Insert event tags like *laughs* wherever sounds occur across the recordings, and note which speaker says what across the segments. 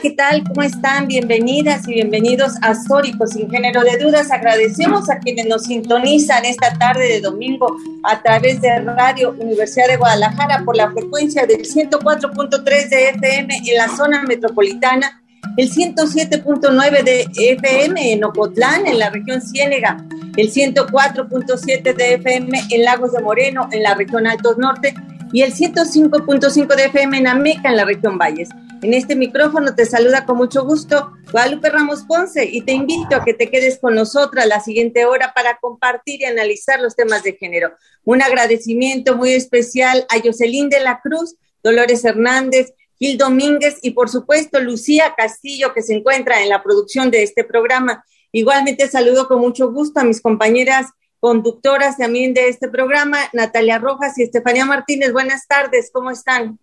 Speaker 1: ¿Qué tal? ¿Cómo están? Bienvenidas y bienvenidos a Sóricos sin género de dudas. Agradecemos a quienes nos sintonizan esta tarde de domingo a través de Radio Universidad de Guadalajara por la frecuencia del 104.3 de FM en la zona metropolitana, el 107.9 de FM en Ocotlán, en la región Ciénega, el 104.7 de FM en Lagos de Moreno, en la región Altos Norte, y el 105.5 de FM en Ameca, en la región Valles. En este micrófono te saluda con mucho gusto Guadalupe Ramos Ponce y te invito a que te quedes con nosotros la siguiente hora para compartir y analizar los temas de género. Un agradecimiento muy especial a Jocelyn de la Cruz, Dolores Hernández, Gil Domínguez y por supuesto Lucía Castillo que se encuentra en la producción de este programa. Igualmente saludo con mucho gusto a mis compañeras conductoras también de este programa, Natalia Rojas y Estefanía Martínez. Buenas tardes, ¿cómo están?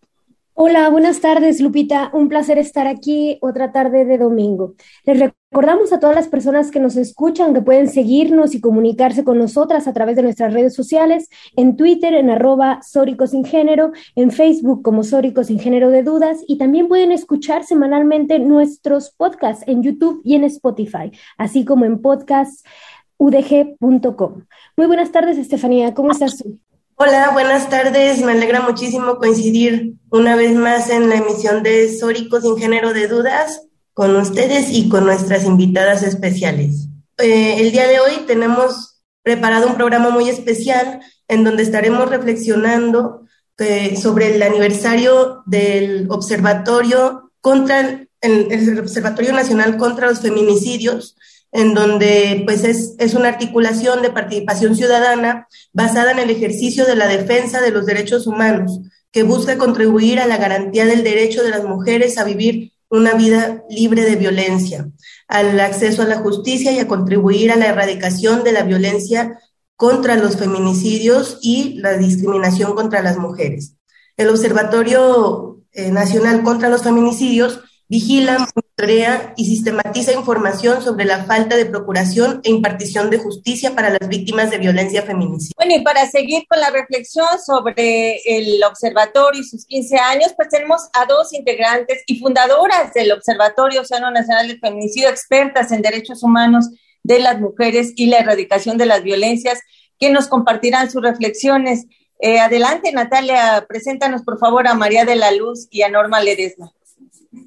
Speaker 2: Hola, buenas tardes, Lupita. Un placer estar aquí otra tarde de domingo. Les recordamos a todas las personas que nos escuchan que pueden seguirnos y comunicarse con nosotras a través de nuestras redes sociales, en Twitter en arroba Sin Género, en Facebook como Sórico Sin Género de Dudas y también pueden escuchar semanalmente nuestros podcasts en YouTube y en Spotify, así como en podcastudg.com. Muy buenas tardes, Estefanía. ¿Cómo estás tú?
Speaker 3: Hola, buenas tardes. Me alegra muchísimo coincidir una vez más en la emisión de Sórico sin género de dudas con ustedes y con nuestras invitadas especiales. Eh, el día de hoy tenemos preparado un programa muy especial en donde estaremos reflexionando eh, sobre el aniversario del Observatorio contra el Observatorio Nacional contra los Feminicidios, en donde pues es, es, una articulación de participación ciudadana basada en el ejercicio de la defensa de los derechos humanos, que busca contribuir a la garantía del derecho de las mujeres a vivir una vida libre de violencia, al acceso a la justicia y a contribuir a la erradicación de la violencia contra los feminicidios y la discriminación contra las mujeres. El Observatorio eh, Nacional contra los Feminicidios vigila, monitorea y sistematiza información sobre la falta de procuración e impartición de justicia para las víctimas de violencia feminicida.
Speaker 1: Bueno, y para seguir con la reflexión sobre el observatorio y sus 15 años, pues tenemos a dos integrantes y fundadoras del Observatorio Océano Nacional del Feminicidio, expertas en derechos humanos de las mujeres y la erradicación de las violencias, que nos compartirán sus reflexiones. Eh, adelante, Natalia, preséntanos por favor a María de la Luz y a Norma Ledesma.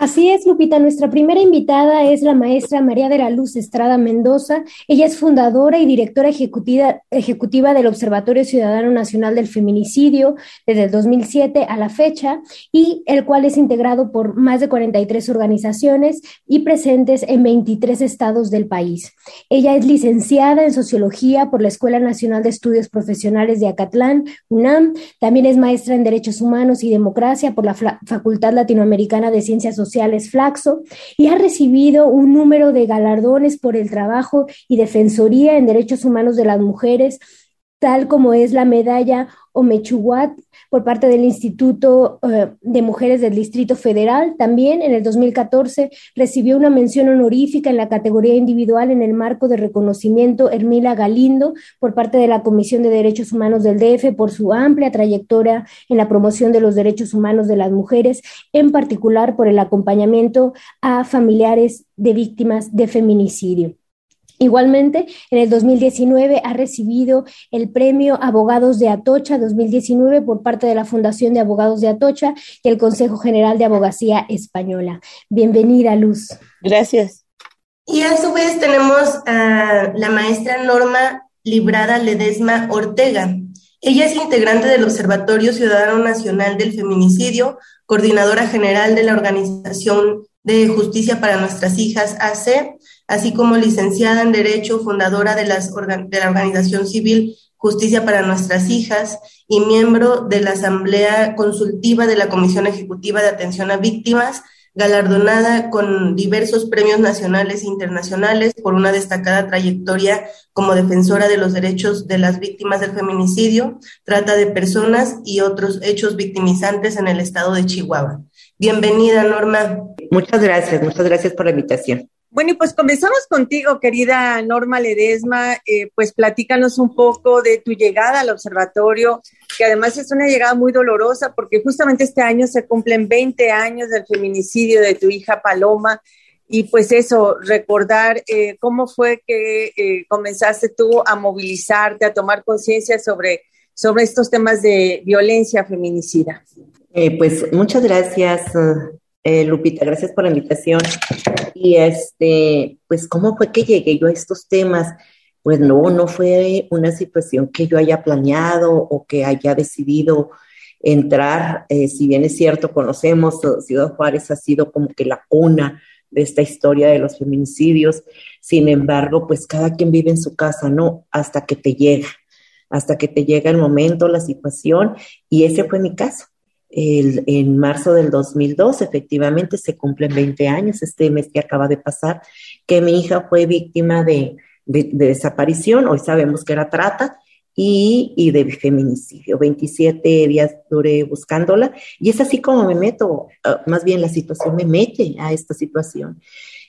Speaker 2: Así es, Lupita. Nuestra primera invitada es la maestra María de la Luz Estrada Mendoza. Ella es fundadora y directora ejecutiva, ejecutiva del Observatorio Ciudadano Nacional del Feminicidio desde el 2007 a la fecha, y el cual es integrado por más de 43 organizaciones y presentes en 23 estados del país. Ella es licenciada en Sociología por la Escuela Nacional de Estudios Profesionales de Acatlán, UNAM. También es maestra en Derechos Humanos y Democracia por la Facultad Latinoamericana de Ciencias Sociales Flaxo y ha recibido un número de galardones por el trabajo y defensoría en derechos humanos de las mujeres, tal como es la medalla Omechuat por parte del Instituto eh, de Mujeres del Distrito Federal. También en el 2014 recibió una mención honorífica en la categoría individual en el marco de reconocimiento Hermila Galindo por parte de la Comisión de Derechos Humanos del DF por su amplia trayectoria en la promoción de los derechos humanos de las mujeres, en particular por el acompañamiento a familiares de víctimas de feminicidio. Igualmente, en el 2019 ha recibido el premio Abogados de Atocha 2019 por parte de la Fundación de Abogados de Atocha y el Consejo General de Abogacía Española. Bienvenida, Luz.
Speaker 3: Gracias. Y a su vez tenemos a la maestra Norma Librada Ledesma Ortega. Ella es integrante del Observatorio Ciudadano Nacional del Feminicidio, coordinadora general de la Organización de Justicia para Nuestras Hijas AC, así como licenciada en Derecho, fundadora de, las, la Organización Civil Justicia para Nuestras Hijas y miembro de la Asamblea Consultiva de la Comisión Ejecutiva de Atención a Víctimas galardonada con diversos premios nacionales e internacionales por una destacada trayectoria como defensora de los derechos de las víctimas del feminicidio, trata de personas y otros hechos victimizantes en el estado de Chihuahua. Bienvenida, Norma.
Speaker 4: Muchas gracias, muchas gracias por la invitación.
Speaker 1: Bueno, y pues comenzamos contigo, querida Norma Ledesma. Eh, pues platícanos un poco de tu llegada al observatorio, que además es una llegada muy dolorosa porque justamente este año se cumplen 20 años del feminicidio de tu hija Paloma. Y pues eso, recordar eh, cómo fue que eh, comenzaste tú a movilizarte, a tomar conciencia sobre, sobre estos temas de violencia feminicida.
Speaker 4: pues muchas gracias, eh, Lupita, gracias por la invitación. Y este, pues, ¿cómo fue que llegué yo a estos temas? Pues no, no fue una situación que yo haya planeado o que haya decidido entrar. Eh, si bien es cierto, conocemos, Ciudad Juárez ha sido como que la cuna de esta historia de los feminicidios. Sin embargo, pues cada quien vive en su casa, ¿no? Hasta que te llega, hasta que te llega el momento, la situación, y ese fue mi caso en marzo del 2002, efectivamente, se cumplen 20 años, este mes que acaba de pasar, que mi hija fue víctima de, desaparición, hoy sabemos que era trata, y, de feminicidio. 27 días duré buscándola y es así como me meto, ah, más bien la situación me mete a esta situación.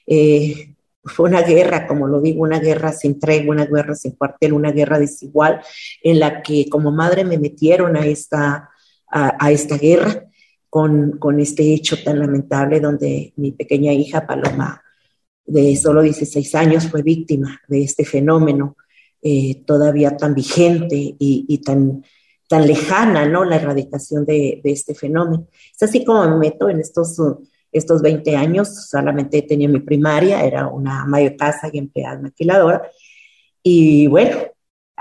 Speaker 4: Eh, fue una guerra, como lo digo, una guerra sin tregua, una guerra sin cuartel, una guerra desigual, en la que como madre me metieron a esta a, esta guerra con, con, este hecho tan lamentable donde mi pequeña hija Paloma, de solo 16 años, fue víctima de este fenómeno eh, todavía tan vigente y, tan, tan lejana, ¿no? La erradicación de, de, este fenómeno. Es así como me meto en estos, estos 20 años, solamente tenía mi primaria, era una mayor casa y empleada maquiladora. Y bueno,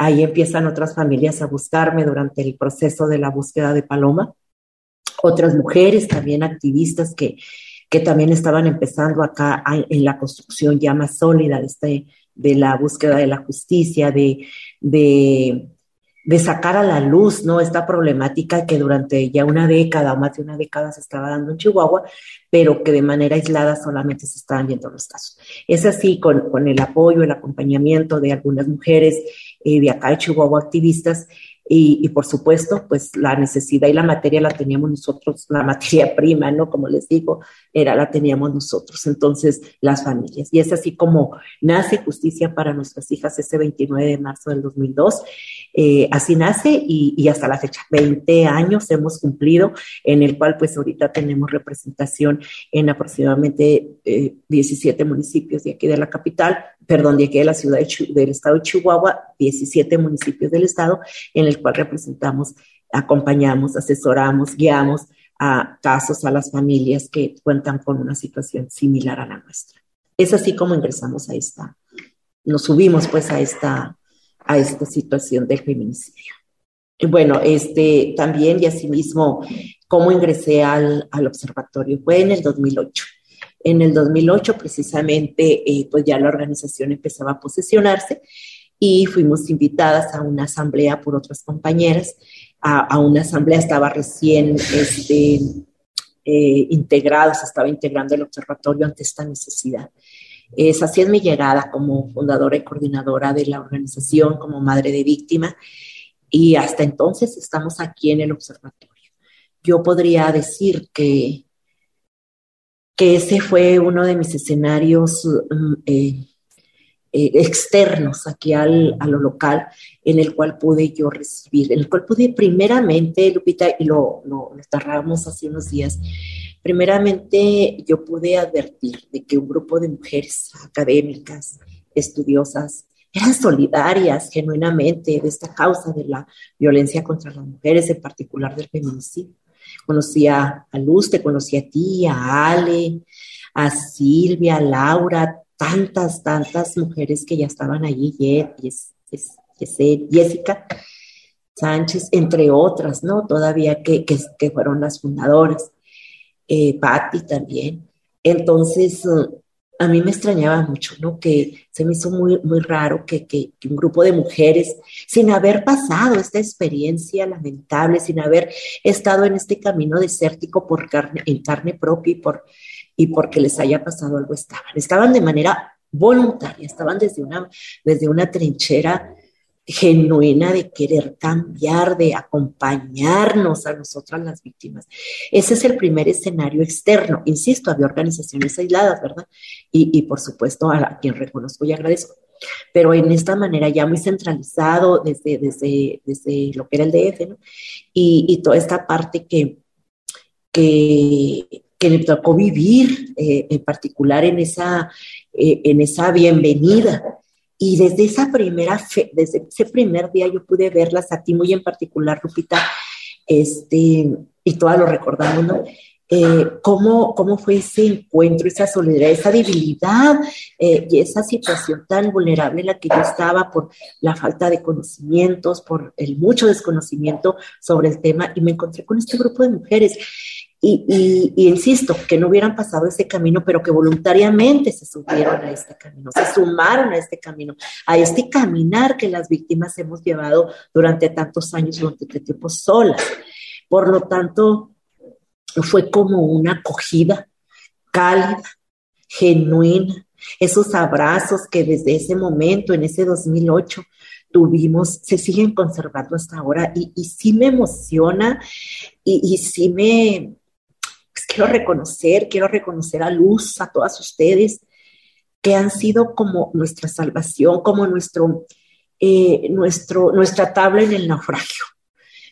Speaker 4: Ahí empiezan otras familias a buscarme durante el proceso de la búsqueda de Paloma. Otras mujeres también activistas que, que también estaban empezando acá en la construcción ya más sólida de, este, de la búsqueda de la justicia, de, de de sacar a la luz, ¿no? Esta problemática que durante ya una década o más de una década se estaba dando en Chihuahua, pero que de manera aislada solamente se estaban viendo los casos. Es así con, con el apoyo, el acompañamiento de algunas mujeres eh, de acá de Chihuahua activistas y, por supuesto, pues la necesidad y la materia la teníamos nosotros, la materia prima, ¿no? Como les digo, era la teníamos nosotros, entonces las familias. Y es así como nace Justicia para nuestras hijas ese 29 de marzo del 2002. Eh, así nace y, hasta la fecha, 20 años hemos cumplido, en el cual pues ahorita tenemos representación en aproximadamente 17 eh, municipios de aquí de la capital, perdón, de aquí de la ciudad del estado de Chihuahua, 17 municipios del estado, en el cual representamos, acompañamos, asesoramos, guiamos a casos, a las familias que cuentan con una situación similar a la nuestra. Es así como ingresamos a esta, nos subimos pues a esta, a esta situación del feminicidio. Y bueno, este, también y asimismo, cómo ingresé al, al observatorio fue en el 2008 en el 2008 precisamente, eh, pues ya la organización empezaba a posesionarse y fuimos invitadas a una asamblea por otras compañeras. A, una asamblea estaba recién este, eh, integrado, se estaba integrando el observatorio ante esta necesidad. Es así es mi llegada como fundadora y coordinadora de la organización, como madre de víctima, y hasta entonces estamos aquí en el observatorio. Yo podría decir que que ese fue uno de mis escenarios mm, eh, eh, externos aquí al, a lo local, en el cual pude yo recibir, en el cual pude primeramente, Lupita, y lo, lo, lo hace unos días, primeramente yo pude advertir de que un grupo de mujeres académicas, estudiosas, eran solidarias genuinamente de esta causa de la violencia contra las mujeres, en particular del feminicidio. Conocí a, Luz, te conocí a ti, a Ale, a Silvia, a Laura, tantas, tantas mujeres que ya estaban allí, Jessica Sánchez, entre otras, ¿no? Todavía que, que, fueron las fundadoras, eh, Patti también. Entonces, a mí me extrañaba mucho, ¿no? Que se me hizo muy, muy raro que, un grupo de mujeres, sin haber pasado esta experiencia lamentable, sin haber estado en este camino desértico por carne, en carne propia y por, y porque les haya pasado algo estaban. Estaban de manera voluntaria, estaban desde una, desde una trinchera genuina de querer cambiar, de acompañarnos a nosotras las víctimas. Ese es el primer escenario externo. Insisto, había organizaciones aisladas, ¿verdad? Y, por supuesto a, quien reconozco y agradezco. Pero en esta manera ya muy centralizado desde, desde, desde lo que era el DF, ¿no? Y, toda esta parte que, que, que me tocó vivir, eh, en particular en esa, eh, en esa bienvenida y desde esa primera fe, desde ese primer día yo pude verlas a ti muy en particular, Lupita, este, y todas lo recordamos, ¿no? Eh, cómo, cómo fue ese encuentro, esa solidaridad, esa debilidad eh, y esa situación tan vulnerable en la que yo estaba por la falta de conocimientos, por el mucho desconocimiento sobre el tema y me encontré con este grupo de mujeres y, insisto, que no hubieran pasado ese camino, pero que voluntariamente se subieron a este camino, se sumaron a este camino, a este caminar que las víctimas hemos llevado durante tantos años, durante este tiempo solas. Por lo tanto, fue como una acogida cálida, genuina, esos abrazos que desde ese momento, en ese 2008, tuvimos, se siguen conservando hasta ahora y, sí me emociona y sí me, quiero reconocer, quiero reconocer a Luz, a todas ustedes, que han sido como nuestra salvación, como nuestro, eh, nuestro, nuestra tabla en el naufragio.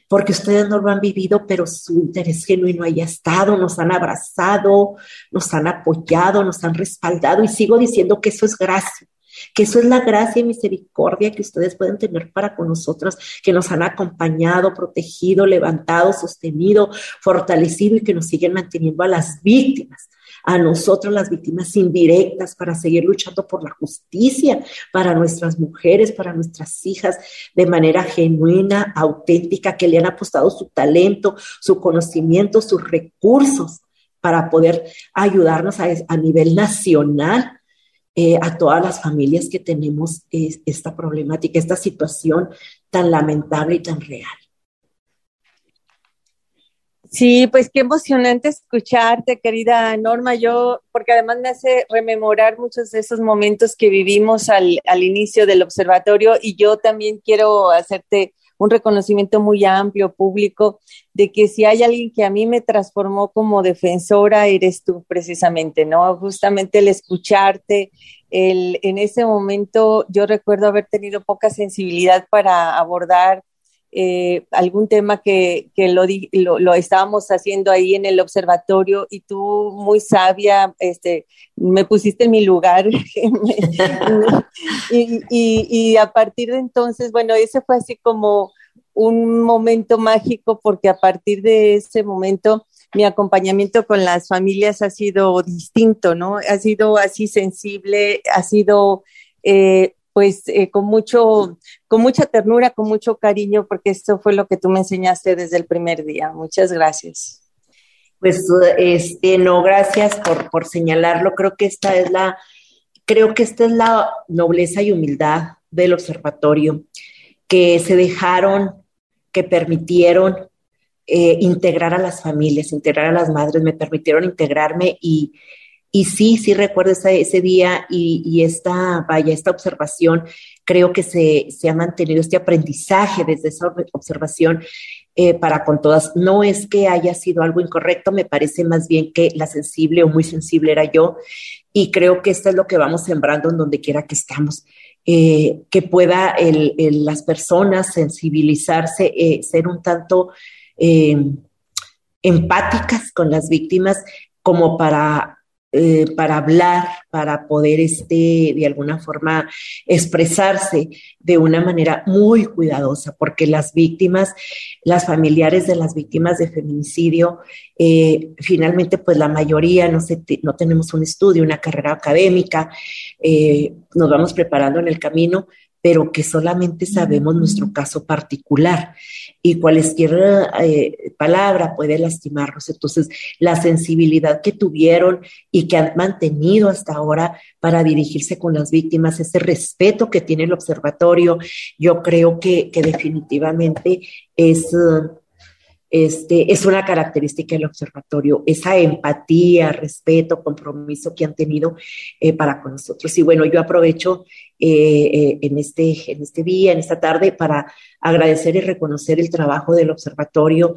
Speaker 4: Porque ustedes no lo han vivido, pero su interés genuino haya estado, nos han abrazado, nos han apoyado, nos han respaldado y sigo diciendo que eso es gracia que eso es la gracia y misericordia que ustedes pueden tener para con nosotros, que nos han acompañado, protegido, levantado, sostenido, fortalecido y que nos siguen manteniendo a las víctimas a nosotros las víctimas indirectas para seguir luchando por la justicia para nuestras mujeres, para nuestras hijas, de manera genuina, auténtica, que le han apostado su talento, su conocimiento, sus recursos para poder ayudarnos a, a nivel nacional eh, a todas las familias que tenemos esta problemática, esta situación tan lamentable y tan real.
Speaker 1: Sí, pues qué emocionante escucharte, querida Norma. Yo, porque además me hace rememorar muchos de esos momentos que vivimos al, al inicio del observatorio y yo también quiero hacerte un reconocimiento muy amplio, público, de que si hay alguien que a mí me transformó como defensora, eres tú precisamente, ¿no? Justamente el escucharte, el, en ese momento yo recuerdo haber tenido poca sensibilidad para abordar eh, algún tema que, que lo, lo, estábamos haciendo ahí en el observatorio y tú muy sabia este, me pusiste en mi lugar *laughs* y, y, a partir de entonces, bueno, ese fue así como un momento mágico porque a partir de ese momento mi acompañamiento con las familias ha sido distinto, ¿no? Ha sido así sensible, ha sido... Eh, pues eh, con mucho, con mucha ternura, con mucho cariño, porque esto fue lo que tú me enseñaste desde el primer día. Muchas gracias.
Speaker 4: Pues este, no, gracias por, por señalarlo. Creo que esta es la, creo que esta es la nobleza y humildad del observatorio, que se dejaron, que permitieron eh, integrar a las familias, integrar a las madres, me permitieron integrarme y, y sí, sí recuerdo ese, día y, esta, vaya, esta observación, creo que se, se, ha mantenido este aprendizaje desde esa observación eh, para con todas. No es que haya sido algo incorrecto, me parece más bien que la sensible o muy sensible era yo y creo que esto es lo que vamos sembrando en donde quiera que estamos. Eh, que pueda las personas sensibilizarse, eh, ser un tanto empáticas con las víctimas como para eh, para hablar, para poder este, de alguna forma expresarse de una manera muy cuidadosa, porque las víctimas, las familiares de las víctimas de feminicidio, eh, finalmente pues la mayoría no, se no tenemos un estudio, una carrera académica, eh, nos vamos preparando en el camino, pero que solamente sabemos nuestro caso particular y cualquier eh, palabra puede lastimarnos. Entonces, la sensibilidad que tuvieron y que han mantenido hasta ahora para dirigirse con las víctimas, ese respeto que tiene el observatorio, yo creo que, definitivamente es... este, es una característica del observatorio, esa empatía, respeto, compromiso que han tenido eh, para con nosotros. Y bueno, yo aprovecho eh, eh, en, este, en este día, en esta tarde, para agradecer y reconocer el trabajo del observatorio,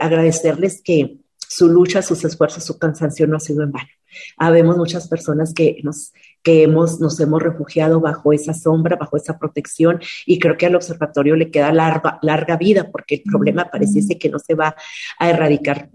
Speaker 4: agradecerles que su lucha, sus esfuerzos, su cansancio no ha sido en vano. Habemos muchas personas que nos que hemos, nos hemos refugiado bajo esa sombra, bajo esa protección, y creo que al observatorio le queda larga, larga vida, porque el problema pareciese que no se va a erradicar,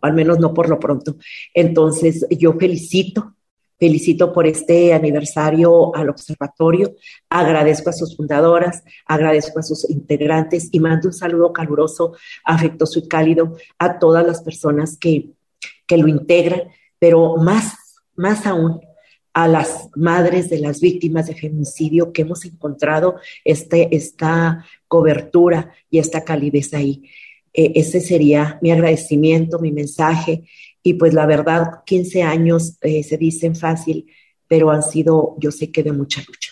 Speaker 4: al menos no por lo pronto. Entonces, yo felicito Felicito por este aniversario al observatorio, agradezco a sus fundadoras, agradezco a sus integrantes y mando un saludo caluroso, afectuoso y cálido a todas las personas que, que lo integran, pero más, más aún a las madres de las víctimas de feminicidio que hemos encontrado este, esta cobertura y esta calidez ahí. Eh, ese sería mi agradecimiento, mi mensaje. Y pues la verdad, 15 años eh, se dicen fácil, pero han sido, yo sé que de mucha lucha.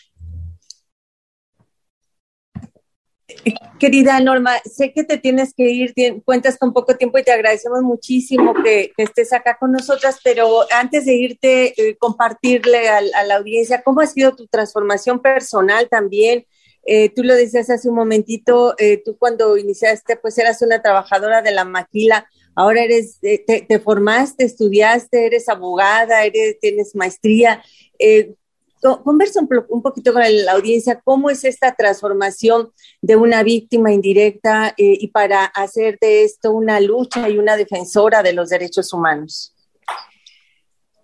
Speaker 1: Querida Norma, sé que te tienes que ir, cuentas con poco tiempo y te agradecemos muchísimo que, estés acá con nosotras, pero antes de irte, eh, compartirle a, la audiencia cómo ha sido tu transformación personal también. Eh, tú lo decías hace un momentito, tú cuando iniciaste, pues eras una trabajadora de la maquila, ahora eres, te, te, formaste, estudiaste, eres abogada, eres, tienes maestría conversa un, poquito con la audiencia cómo es esta transformación de una víctima indirecta eh, y para hacer de esto una lucha y una defensora de los derechos humanos.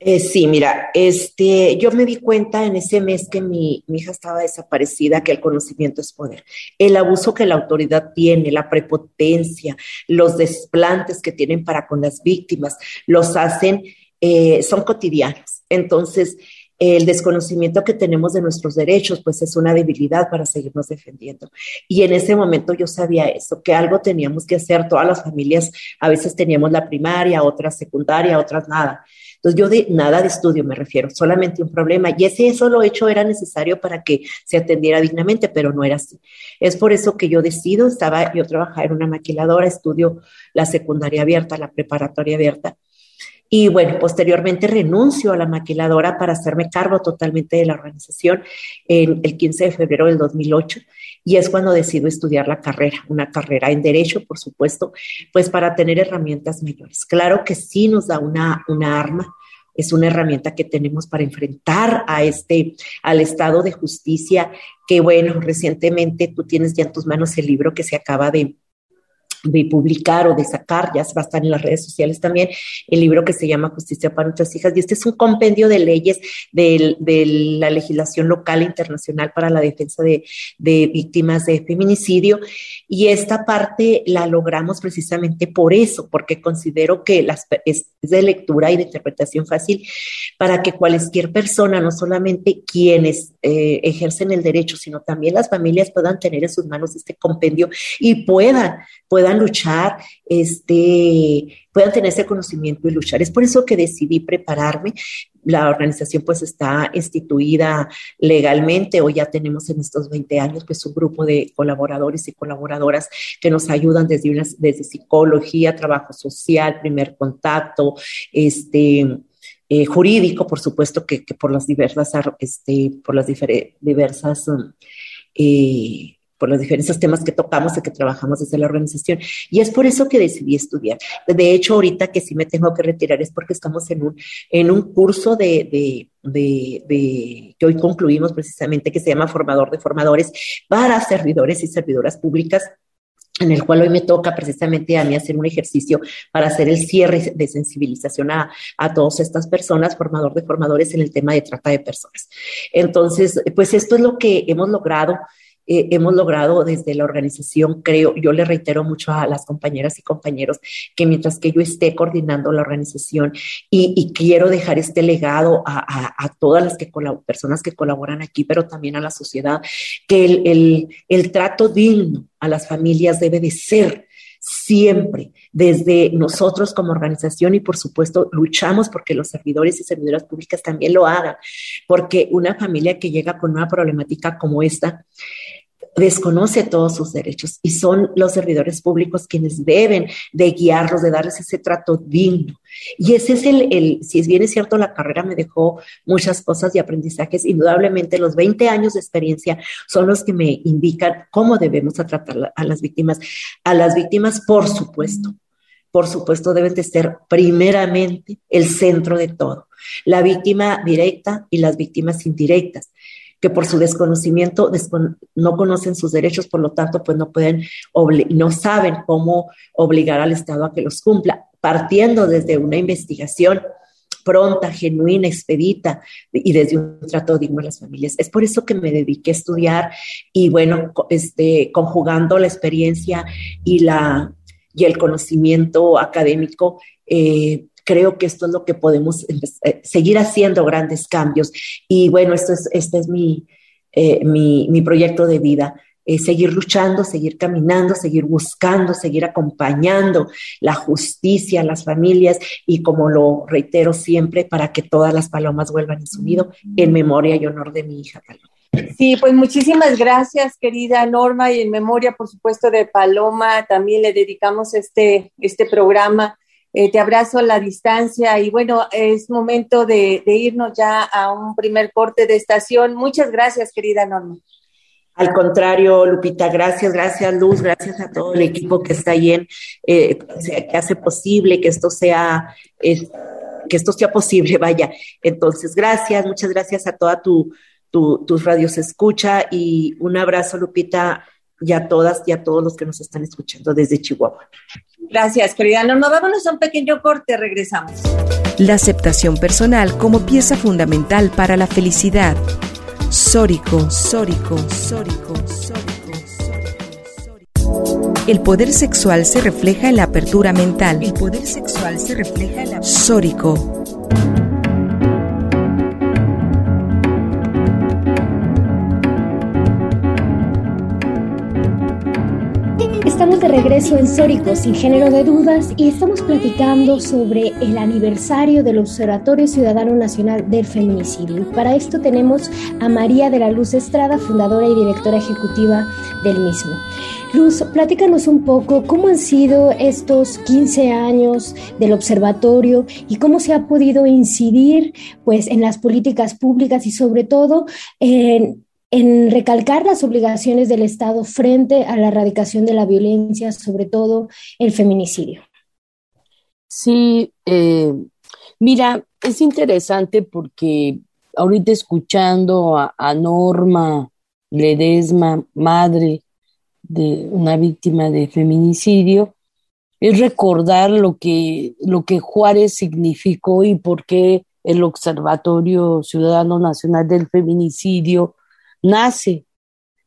Speaker 4: Eh, sí, mira, este, yo me di cuenta en ese mes que mi, hija estaba desaparecida, que el conocimiento es poder. El abuso que la autoridad tiene, la prepotencia, los desplantes que tienen para con las víctimas, los hacen, eh, son cotidianos. Entonces, el desconocimiento que tenemos de nuestros derechos, pues es una debilidad para seguirnos defendiendo. Y en ese momento yo sabía eso, que algo teníamos que hacer, todas las familias, a veces teníamos la primaria, otras secundaria, otras nada. Entonces yo de nada de estudio me refiero, solamente un problema. Y ese solo hecho era necesario para que se atendiera dignamente, pero no era así. Es por eso que yo decido, estaba, yo trabajaba en una maquiladora, estudio la secundaria abierta, la preparatoria abierta, y bueno, posteriormente renuncio a la maquiladora para hacerme cargo totalmente de la organización en el 15 de febrero del 2008 y es cuando decido estudiar la carrera, una carrera en derecho, por supuesto, pues para tener herramientas mayores. Claro que sí nos da una, una arma, es una herramienta que tenemos para enfrentar a este, al estado de justicia, que bueno, recientemente tú tienes ya en tus manos el libro que se acaba de, de publicar o de sacar, ya va a estar en las redes sociales también, el libro que se llama Justicia para nuestras hijas. Y este es un compendio de leyes de, la legislación local e internacional para la defensa de, víctimas de feminicidio. Y esta parte la logramos precisamente por eso, porque considero que las, es, de lectura y de interpretación fácil para que cualquier persona, no solamente quienes eh, ejercen el derecho, sino también las familias puedan tener en sus manos este compendio y puedan, puedan luchar, este, puedan tener ese conocimiento y luchar. Es por eso que decidí prepararme. La organización pues está instituida legalmente, o ya tenemos en estos 20 años pues un grupo de colaboradores y colaboradoras que nos ayudan desde, desde psicología, trabajo social, primer contacto, este, eh, jurídico, por supuesto que, por las diversas, este, por las diversas eh, por los diferentes temas que tocamos y que trabajamos desde la organización. Y es por eso que decidí estudiar. De hecho, ahorita que sí me tengo que retirar es porque estamos en un, en un curso de, de, de, que hoy concluimos precisamente, que se llama Formador de Formadores para servidores y servidoras públicas en el cual hoy me toca precisamente a mí hacer un ejercicio para hacer el cierre de sensibilización a, a todas estas personas, formador de formadores en el tema de trata de personas. Entonces, pues esto es lo que hemos logrado eh, hemos logrado desde la organización, creo, yo le reitero mucho a las compañeras y compañeros que mientras que yo esté coordinando la organización y, quiero dejar este legado a, todas las que personas que colaboran aquí, pero también a la sociedad, que el, el trato digno a las familias debe de ser siempre desde nosotros como organización y por supuesto luchamos porque los servidores y servidoras públicas también lo hagan, porque una familia que llega con una problemática como esta, desconoce todos sus derechos y son los servidores públicos quienes deben de guiarlos, de darles ese trato digno. Y ese es el, el, si bien es cierto, la carrera me dejó muchas cosas y aprendizajes, indudablemente los 20 años de experiencia son los que me indican cómo debemos tratar a las víctimas. A las víctimas, por supuesto, por supuesto, deben de ser primeramente el centro de todo. La víctima directa y las víctimas indirectas que por su desconocimiento no conocen sus derechos, por lo tanto, pues no pueden, no saben cómo obligar al Estado a que los cumpla, partiendo desde una investigación pronta, genuina, expedita y desde un trato digno a las familias. Es por eso que me dediqué a estudiar y bueno, este, conjugando la experiencia y, la, y el conocimiento académico, eh, creo que esto es lo que podemos eh, seguir haciendo grandes cambios. Y bueno, esto es, este es mi, eh, mi, mi, proyecto de vida. Eh, seguir luchando, seguir caminando, seguir buscando, seguir acompañando la justicia, las familias y como lo reitero siempre, para que todas las palomas vuelvan en su nido en memoria y honor de mi hija Paloma.
Speaker 1: Sí, pues muchísimas gracias, querida Norma, y en memoria, por supuesto, de Paloma, también le dedicamos este, este programa eh, te abrazo a la distancia y bueno, es momento de, irnos ya a un primer corte de estación. Muchas gracias, querida Norma.
Speaker 4: Al contrario, Lupita, gracias, gracias Luz, gracias a todo el equipo que está ahí en, eh, que hace posible que esto sea, que esto sea posible, *laughs* vaya. Entonces, gracias, muchas gracias a toda tu, tu, tus radios escucha y un abrazo, Lupita, y a todas y a todos los que nos están escuchando desde Chihuahua.
Speaker 1: Gracias, querida Norma. Vámonos a un pequeño corte, regresamos.
Speaker 5: La aceptación personal como pieza fundamental para la felicidad. Sórico, sórico, sórico, sórico, sórico. El poder sexual se refleja en la apertura mental. El poder sexual se refleja en la Sórico.
Speaker 2: Estamos de regreso en Sórico, sin género de dudas, y estamos platicando sobre el aniversario del Observatorio Ciudadano Nacional del Feminicidio. Para esto tenemos a María de la Luz Estrada, fundadora y directora ejecutiva del mismo. Luz, platícanos un poco cómo han sido estos 15 años del observatorio y cómo se ha podido incidir pues, en las políticas públicas y sobre todo en en recalcar las obligaciones del Estado frente a la erradicación de la violencia, sobre todo el feminicidio.
Speaker 6: Sí, eh, mira, es interesante porque ahorita escuchando a, a, Norma Ledesma, madre de una víctima de feminicidio, es recordar lo que, lo que Juárez significó y por qué el Observatorio Ciudadano Nacional del Feminicidio nace,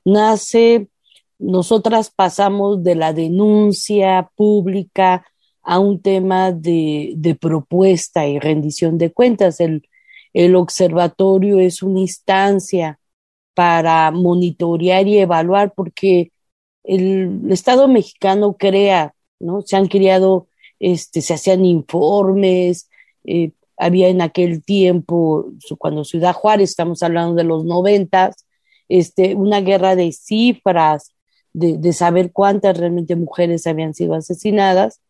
Speaker 6: nace, nosotras pasamos de la denuncia pública a un tema de, de propuesta y rendición de cuentas. El, el observatorio es una instancia para monitorear y evaluar porque el, Estado mexicano crea, ¿no? Se han creado, este, se hacían informes, eh, había en aquel tiempo, cuando Ciudad Juárez, estamos hablando de los noventas, este, una guerra de cifras, de, de saber cuántas realmente mujeres habían sido asesinadas,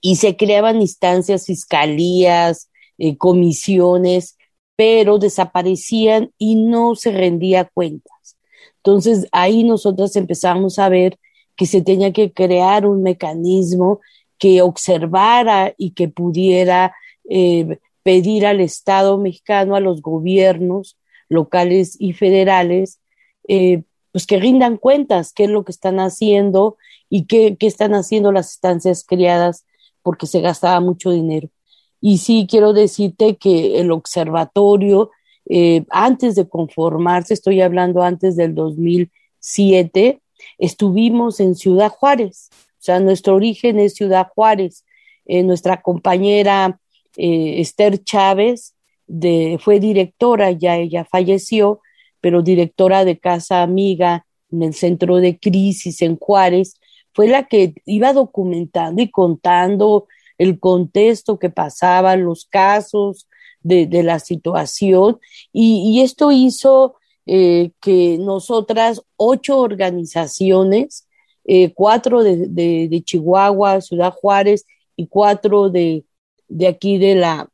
Speaker 6: y se creaban instancias, fiscalías, eh, comisiones, pero desaparecían y no se rendía cuentas. Entonces ahí nosotros empezamos a ver que se tenía que crear un mecanismo que observara y que pudiera eh, pedir al Estado mexicano, a los gobiernos, locales y federales, eh, pues que rindan cuentas, qué es lo que están haciendo y qué, qué están haciendo las estancias criadas, porque se gastaba mucho dinero. Y sí quiero decirte que el observatorio, eh, antes de conformarse, estoy hablando antes del 2007, estuvimos en Ciudad Juárez. O sea, nuestro origen es Ciudad Juárez. Eh, nuestra compañera Esther Chávez de, fue directora, ya ella falleció, pero directora de Casa Amiga en el centro de crisis en Juárez, fue la que iba documentando y contando el contexto que pasaba, los casos de, de la situación, y, esto hizo eh, que nosotras, ocho organizaciones, eh, cuatro de, de, Chihuahua, Ciudad Juárez y cuatro de, de aquí de la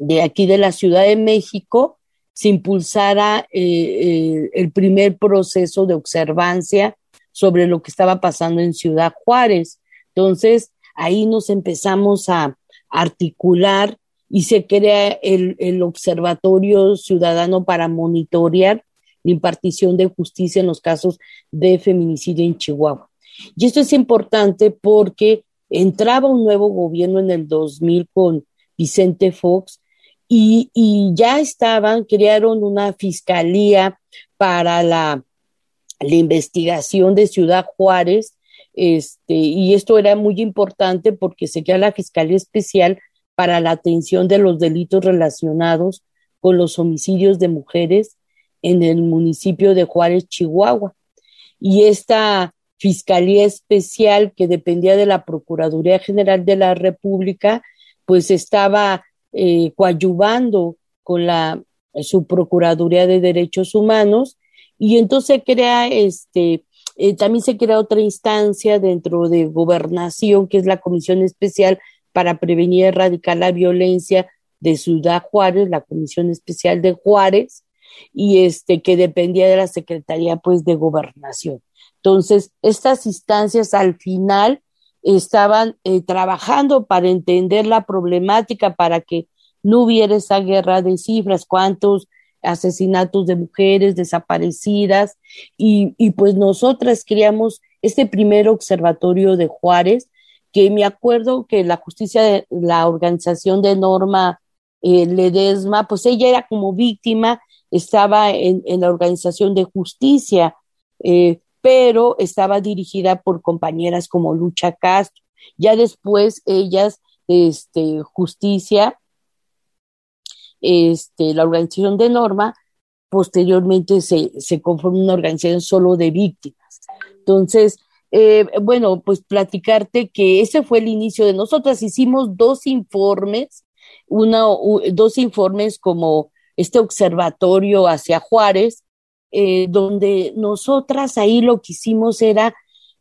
Speaker 6: de aquí de la Ciudad de México se impulsara el primer proceso de observancia sobre lo que estaba pasando en Ciudad Juárez. Entonces, ahí nos empezamos a articular y se crea el, el Observatorio Ciudadano para monitorear la impartición de justicia en los casos de feminicidio en Chihuahua. Y esto es importante porque entraba un nuevo gobierno en el 2000 con Vicente Fox y, ya estaban, crearon una fiscalía para la, la investigación de Ciudad Juárez, este, y esto era muy importante porque se crea la Fiscalía Especial para la atención de los delitos relacionados con los homicidios de mujeres en el municipio de Juárez, Chihuahua. Y esta Fiscalía Especial que dependía de la Procuraduría General de la República, pues estaba eh, coadyuvando con la su Procuraduría de Derechos Humanos y entonces crea este eh, también se crea otra instancia dentro de gobernación que es la Comisión Especial para prevenir y erradicar la violencia de Ciudad Juárez, la Comisión Especial de Juárez, y este que dependía de la Secretaría pues de Gobernación. Entonces, estas instancias al final estaban eh, trabajando para entender la problemática, para que no hubiera esa guerra de cifras, cuántos asesinatos de mujeres desaparecidas, y, y pues nosotras creamos este primer observatorio de Juárez, que me acuerdo que la justicia, de, la organización de Norma eh, Ledesma, pues ella era como víctima, estaba en, en la organización de justicia, eh, pero estaba dirigida por compañeras como Lucha Castro. Ya después ellas, este, justicia, este, la organización de Norma, posteriormente se, se conformó una organización solo de víctimas. Entonces, eh, bueno, pues platicarte que ese fue el inicio de nosotras. Hicimos dos informes, una, dos informes como este observatorio hacia Juárez, eh, donde nosotras ahí lo que hicimos era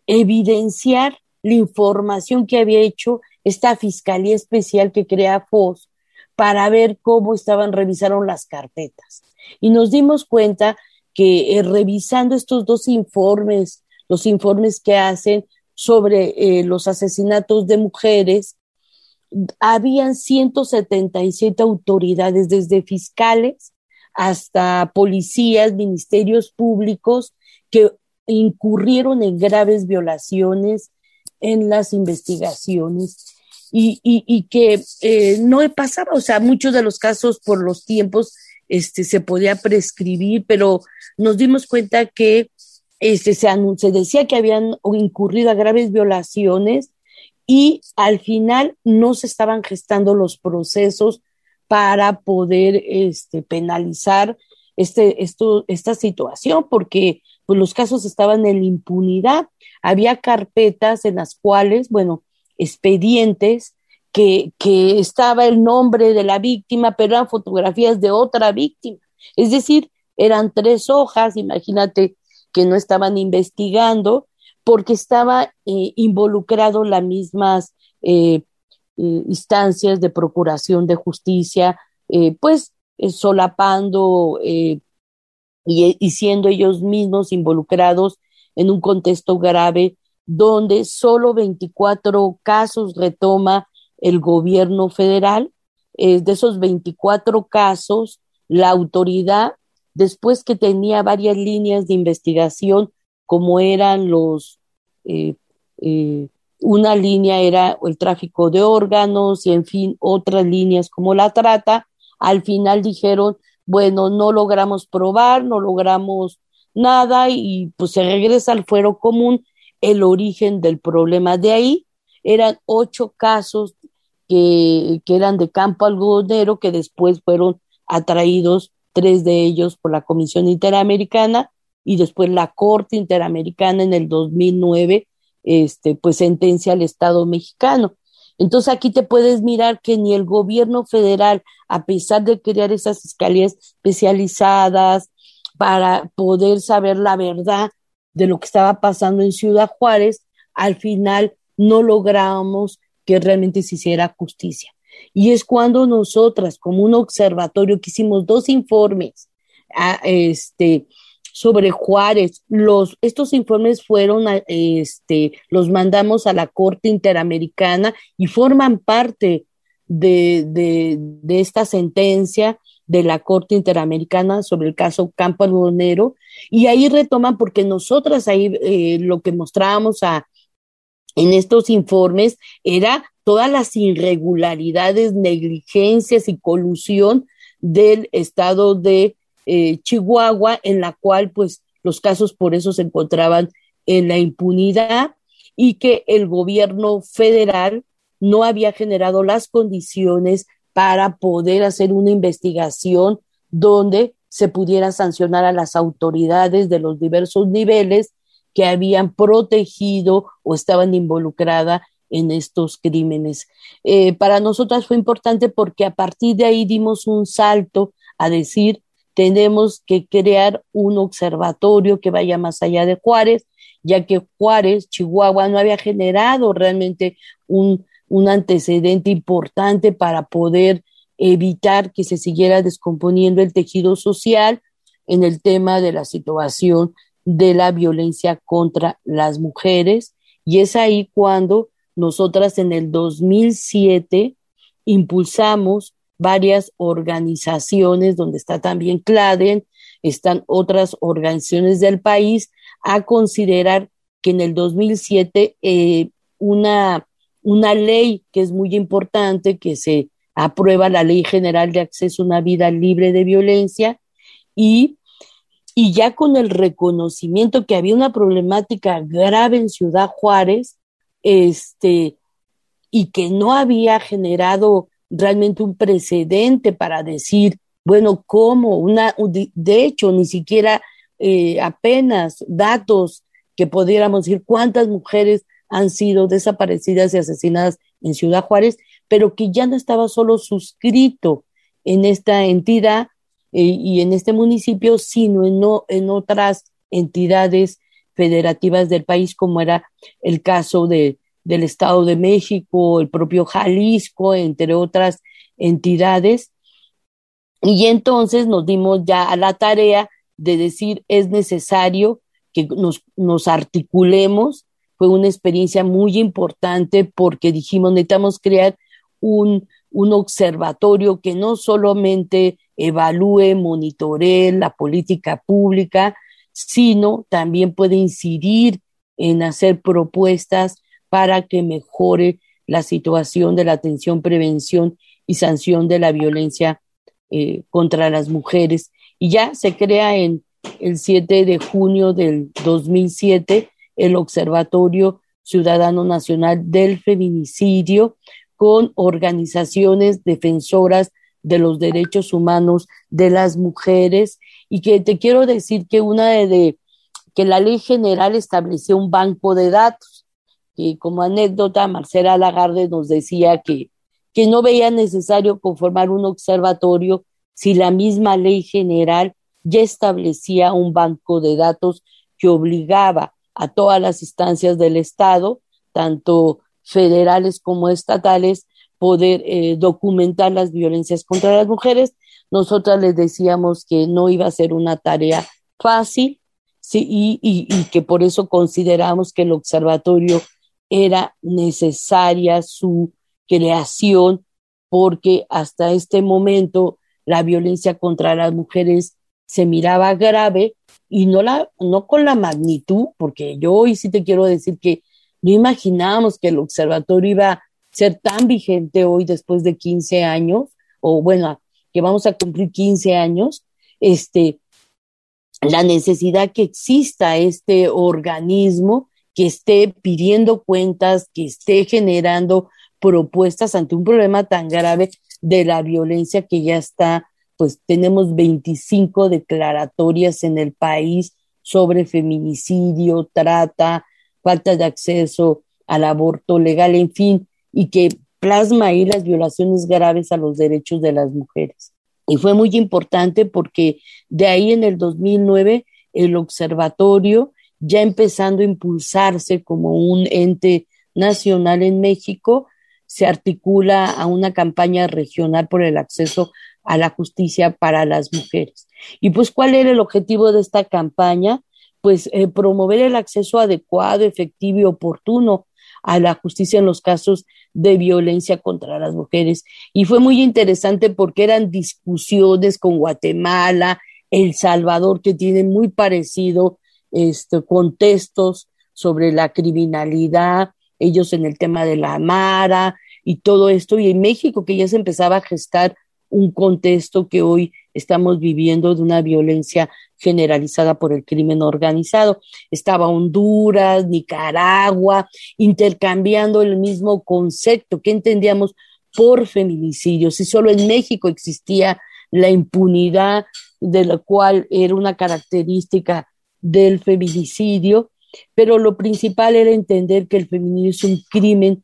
Speaker 6: evidenciar la información que había hecho esta Fiscalía Especial que crea FOS para ver cómo estaban, revisaron las carpetas. Y nos dimos cuenta que eh, revisando estos dos informes los informes que hacen sobre eh, los asesinatos de mujeres, habían 177 autoridades, desde fiscales hasta policías, ministerios públicos, que incurrieron en graves violaciones en las investigaciones y, y, que eh, no pasaba, o sea, muchos de los casos por los tiempos este, se podía prescribir, pero nos dimos cuenta que este, se, se decía que habían incurrido a graves violaciones y al final no se estaban gestando los procesos para poder este, penalizar este, esto, esta situación, porque pues, los casos estaban en impunidad. Había carpetas en las cuales, bueno, expedientes que, que estaba el nombre de la víctima, pero eran fotografías de otra víctima. Es decir, eran tres hojas, imagínate que no estaban investigando porque estaba eh, involucrado las mismas eh, eh, instancias de procuración de justicia, pues solapando y, siendo ellos mismos involucrados en un contexto grave donde solo 24 casos retoma el gobierno federal. de esos 24 casos, la autoridad después que tenía varias líneas de investigación, como eran los, eh, eh, una línea era el tráfico de órganos y en fin, otras líneas como la trata, al final dijeron, bueno, no logramos probar, no logramos nada y pues se regresa al fuero común el origen del problema. De ahí eran ocho casos que, que eran de campo algodonero que después fueron atraídos tres de ellos por la Comisión Interamericana y después la Corte Interamericana en el 2009, este, pues sentencia al Estado mexicano. Entonces aquí te puedes mirar que ni el gobierno federal, a pesar de crear esas fiscalías especializadas, para poder saber la verdad de lo que estaba pasando en Ciudad Juárez, al final no logramos que realmente se hiciera justicia. Y es cuando nosotras, como un observatorio, que hicimos dos informes a, este, sobre Juárez, los, estos informes fueron, este, los mandamos a la Corte Interamericana y forman parte de, de, de esta sentencia de la Corte Interamericana sobre el caso Campo Algodonero, y ahí retoman porque nosotras ahí eh, lo que mostrábamos a, en estos informes era todas las irregularidades, negligencias y colusión del estado de eh, Chihuahua, en la cual pues los casos por eso se encontraban en la impunidad y que el gobierno federal no había generado las condiciones para poder hacer una investigación donde se pudiera sancionar a las autoridades de los diversos niveles que habían protegido o estaban involucradas en estos crímenes. Eh, para nosotras fue importante porque a partir de ahí dimos un salto a decir, tenemos que crear un observatorio que vaya más allá de Juárez, ya que Juárez, Chihuahua, no había generado realmente un un antecedente importante para poder evitar que se siguiera descomponiendo el tejido social en el tema de la situación de la violencia contra las mujeres. Y es ahí cuando nosotras en el 2007 impulsamos varias organizaciones, donde está también CLADEN, están otras organizaciones del país, a considerar que en el 2007 eh, una una ley que es muy importante, que se aprueba la Ley General de Acceso a una Vida Libre de Violencia y, y ya con el reconocimiento que había una problemática grave en Ciudad Juárez, este, y que no había generado realmente un precedente para decir, bueno, ¿cómo? Una, de hecho, ni siquiera eh, apenas datos que pudiéramos decir cuántas mujeres han sido desaparecidas y asesinadas en Ciudad Juárez, pero que ya no estaba solo suscrito en esta entidad eh, y en este municipio, sino en, en otras entidades federativas del país, como era el caso de, del Estado de México, el propio Jalisco, entre otras entidades. Y entonces nos dimos ya a la tarea de decir es necesario que nos, nos articulemos fue una experiencia muy importante porque dijimos, necesitamos crear un, un observatorio que no solamente evalúe, monitoree la política pública, sino también puede incidir en hacer propuestas para que mejore la situación de la atención, prevención y sanción de la violencia eh, contra las mujeres. Y ya se crea en el 7 de junio del 2007 el Observatorio Ciudadano Nacional del Feminicidio con organizaciones defensoras de los derechos humanos de las mujeres y que te quiero decir que una de, que la ley general estableció un banco de datos y como anécdota Marcela Lagarde nos decía que que no veía necesario conformar un observatorio si la misma ley general ya establecía un banco de datos que obligaba a todas las instancias del Estado, tanto federales como estatales, poder eh, documentar las violencias contra las mujeres. Nosotras les decíamos que no iba a ser una tarea fácil sí, y, y que por eso consideramos que el observatorio era necesaria su creación porque hasta este momento la violencia contra las mujeres se miraba grave y no, la, no con la magnitud, porque yo hoy sí te quiero decir que no imaginábamos que el observatorio iba a ser tan vigente hoy después de 15 años, o bueno, que vamos a cumplir 15 años, este, la necesidad que exista este organismo que esté pidiendo cuentas, que esté generando propuestas ante un problema tan grave de la violencia que ya está pues tenemos 25 declaratorias en el país sobre feminicidio, trata, falta de acceso al aborto legal, en fin, y que plasma ahí las violaciones graves a los derechos de las mujeres. Y fue muy importante porque de ahí en el 2009 el observatorio, ya empezando a impulsarse como un ente nacional en México, se articula a una campaña regional por el acceso a la justicia para las mujeres. Y pues, ¿cuál era el objetivo de esta campaña? Pues eh, promover el acceso adecuado, efectivo y oportuno a la justicia en los casos de violencia contra las mujeres. Y fue muy interesante porque eran discusiones con Guatemala, El Salvador, que tienen muy parecido este, contextos sobre la criminalidad, ellos en el tema de la Mara y todo esto, y en México que ya se empezaba a gestar un contexto que hoy estamos viviendo de una violencia generalizada por el crimen organizado. Estaba Honduras, Nicaragua, intercambiando el mismo concepto que entendíamos por feminicidio. Si solo en México existía la impunidad, de la cual era una característica del feminicidio, pero lo principal era entender que el feminicidio es un crimen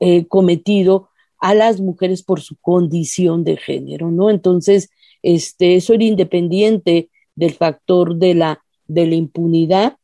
Speaker 6: eh, cometido a las mujeres por su condición de género, ¿no? Entonces, este, eso era independiente del factor de la, de la impunidad.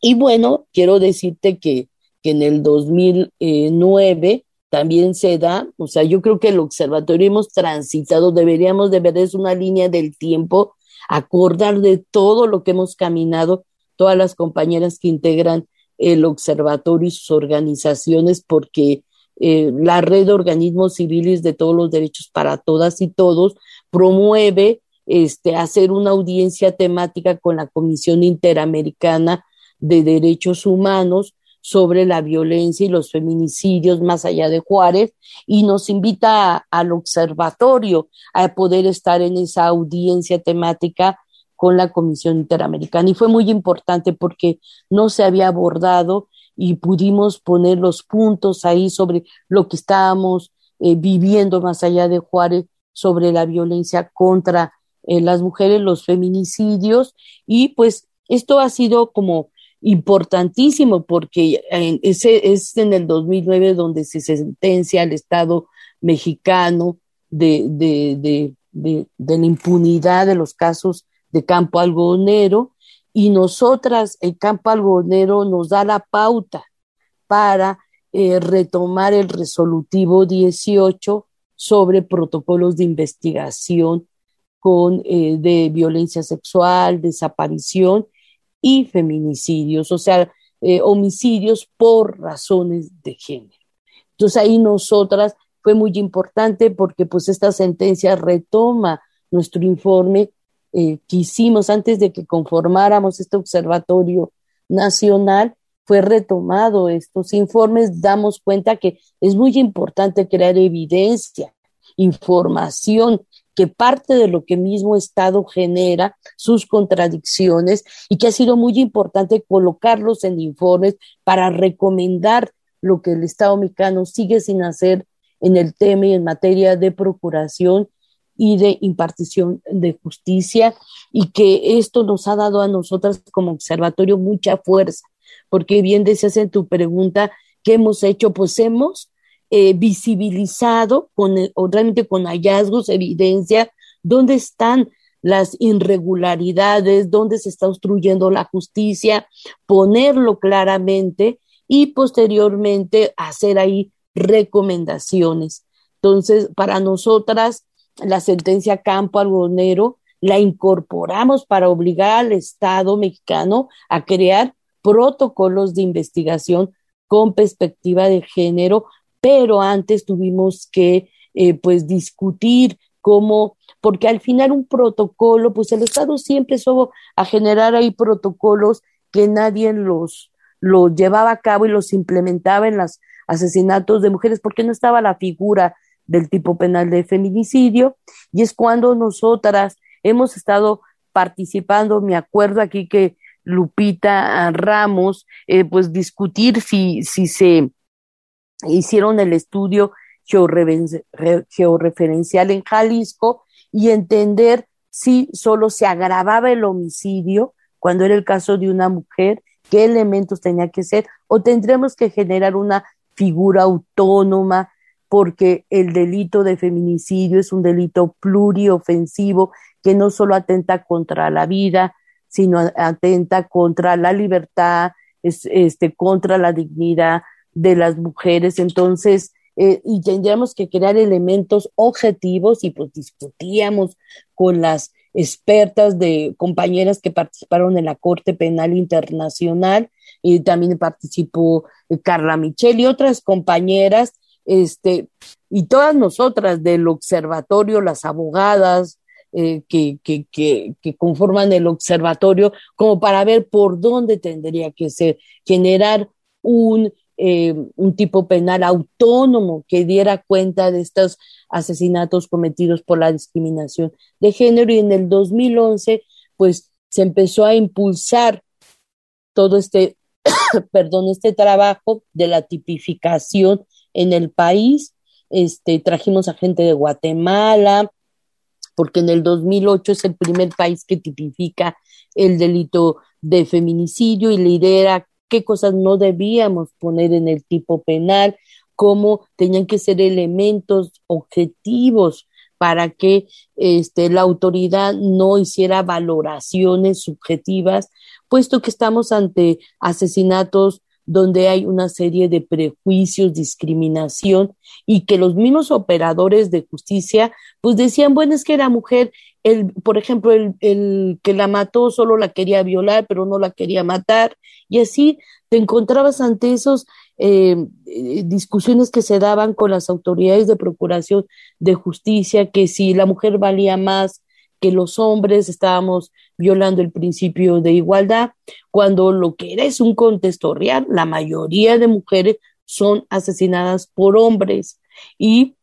Speaker 6: Y bueno, quiero decirte que, que en el 2009 también se da, o sea, yo creo que el observatorio hemos transitado, deberíamos de ver, es una línea del tiempo, acordar de todo lo que hemos caminado, todas las compañeras que integran el observatorio y sus organizaciones, porque eh, la red de organismos civiles de todos los derechos para todas y todos promueve este, hacer una audiencia temática con la Comisión Interamericana de Derechos Humanos sobre la violencia y los feminicidios más allá de Juárez y nos invita al observatorio a poder estar en esa audiencia temática con la Comisión Interamericana. Y fue muy importante porque no se había abordado y pudimos poner los puntos ahí sobre lo que estábamos eh, viviendo más allá de Juárez, sobre la violencia contra eh, las mujeres, los feminicidios, y pues esto ha sido como importantísimo porque ese es en el 2009 donde se sentencia al Estado mexicano de, de, de, de, la impunidad de los casos de campo algodonero y nosotras, el campo algodonero nos da la pauta para eh, retomar el resolutivo 18 sobre protocolos de investigación con, eh, de violencia sexual, desaparición y feminicidios, o sea, eh, homicidios por razones de género. Entonces ahí nosotras fue muy importante porque pues esta sentencia retoma nuestro informe eh, que hicimos antes de que conformáramos este observatorio nacional, fue retomado estos informes, damos cuenta que es muy importante crear evidencia, información, que parte de lo que mismo Estado genera, sus contradicciones, y que ha sido muy importante colocarlos en informes para recomendar lo que el Estado mexicano sigue sin hacer en el tema y en materia de procuración y de impartición de justicia y que esto nos ha dado a nosotras como observatorio mucha fuerza, porque bien decías en tu pregunta, ¿qué hemos hecho? Pues hemos eh, visibilizado con, realmente con hallazgos, evidencia, dónde están las irregularidades, dónde se está obstruyendo la justicia, ponerlo claramente y posteriormente hacer ahí recomendaciones. Entonces, para nosotras, la sentencia Campo Algodonero, la incorporamos para obligar al Estado mexicano a crear protocolos de investigación con perspectiva de género, pero antes tuvimos que eh, pues discutir cómo, porque al final un protocolo, pues el Estado siempre estuvo a generar ahí protocolos que nadie los, los llevaba a cabo y los implementaba en los asesinatos de mujeres porque no estaba la figura del tipo penal de feminicidio. Y es cuando nosotras hemos estado participando, me acuerdo aquí que Lupita Ramos, eh, pues discutir si, si se hicieron el estudio georreferencial en Jalisco y entender si solo se agravaba el homicidio cuando era el caso de una mujer, qué elementos tenía que ser, o tendremos que generar una figura autónoma porque el delito de feminicidio es un delito pluriofensivo que no solo atenta contra la vida, sino atenta contra la libertad, este, contra la dignidad de las mujeres. Entonces, eh, y tendríamos que crear elementos objetivos y pues discutíamos con las expertas de compañeras que participaron en la Corte Penal Internacional y también participó eh, Carla Michel y otras compañeras, este, y todas nosotras del observatorio, las abogadas, eh, que, que, que, que, conforman el observatorio, como para ver por dónde tendría que ser, generar un, eh, un tipo penal autónomo que diera cuenta de estos asesinatos cometidos por la discriminación de género y en el 2011 pues se empezó a impulsar todo este, *coughs* perdón, este trabajo de la tipificación en el país. Este, trajimos a gente de Guatemala, porque en el 2008 es el primer país que tipifica el delito de feminicidio y lidera qué cosas no debíamos poner en el tipo penal, cómo tenían que ser elementos objetivos para que este, la autoridad no hiciera valoraciones subjetivas, puesto que estamos ante asesinatos donde hay una serie de prejuicios, discriminación y que los mismos operadores de justicia pues decían, bueno, es que era mujer, el, por ejemplo, el, el que la mató solo la quería violar, pero no la quería matar, y así te encontrabas ante esos eh, eh, discusiones que se daban con las autoridades de procuración de justicia, que si la mujer valía más que los hombres, estábamos violando el principio de igualdad, cuando lo que era es un contexto real, la mayoría de mujeres son asesinadas por hombres. Y,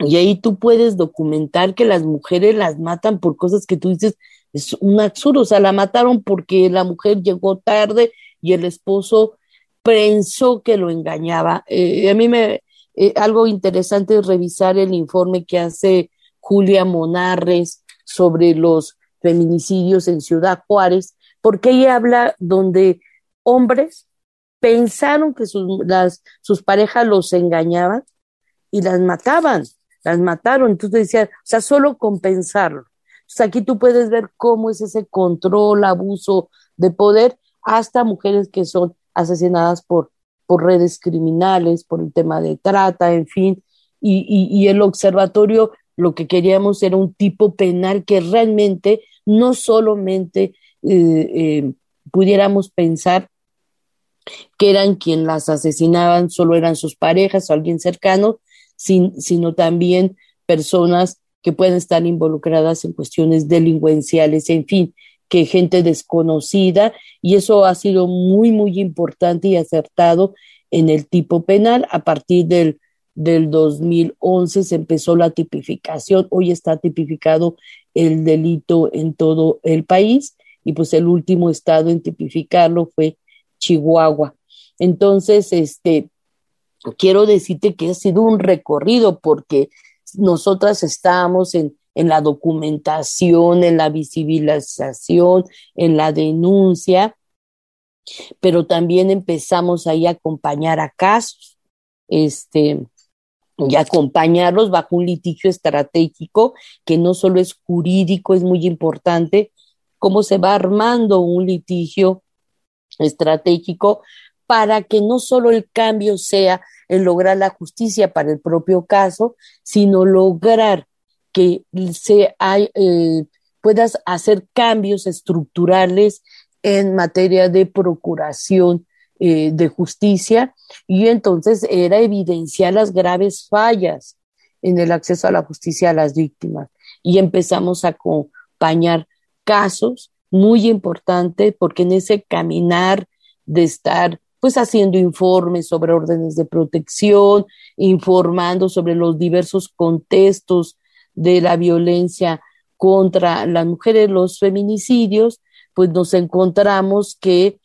Speaker 6: y ahí tú puedes documentar que las mujeres las matan por cosas que tú dices, es un absurdo, o sea, la mataron porque la mujer llegó tarde y el esposo pensó que lo engañaba. Eh, a mí me, eh, algo interesante es revisar el informe que hace Julia Monarres sobre los feminicidios en Ciudad Juárez, porque ella habla donde hombres pensaron que sus, las, sus parejas los engañaban y las mataban, las mataron. Entonces decía, o sea, solo compensarlo. Aquí tú puedes ver cómo es ese control, abuso de poder, hasta mujeres que son asesinadas por, por redes criminales, por el tema de trata, en fin, y, y, el observatorio lo que queríamos era un tipo penal que realmente no solamente eh, eh, pudiéramos pensar que eran quien las asesinaban, solo eran sus parejas o alguien cercano, sin, sino también personas que pueden estar involucradas en cuestiones delincuenciales, en fin, que gente desconocida y eso ha sido muy, muy importante y acertado en el tipo penal. A partir del, del 2011 se empezó la tipificación, hoy está tipificado el delito en todo el país y pues el último estado en tipificarlo fue Chihuahua. Entonces, este, quiero decirte que ha sido un recorrido porque nosotras estábamos en en la documentación, en la visibilización, en la denuncia, pero también empezamos ahí a acompañar a casos, este, y acompañarlos bajo un litigio estratégico que no solo es jurídico, es muy importante, cómo se va armando un litigio estratégico para que no solo el cambio sea en lograr la justicia para el propio caso, sino lograr que se eh, puedas hacer cambios estructurales en materia de procuración eh, de justicia. Y entonces era evidenciar las graves fallas en el acceso a la justicia a las víctimas. Y empezamos a acompañar casos muy importantes porque en ese caminar de estar pues haciendo informes sobre órdenes de protección, informando sobre los diversos contextos de la violencia contra las mujeres, los feminicidios, pues nos encontramos que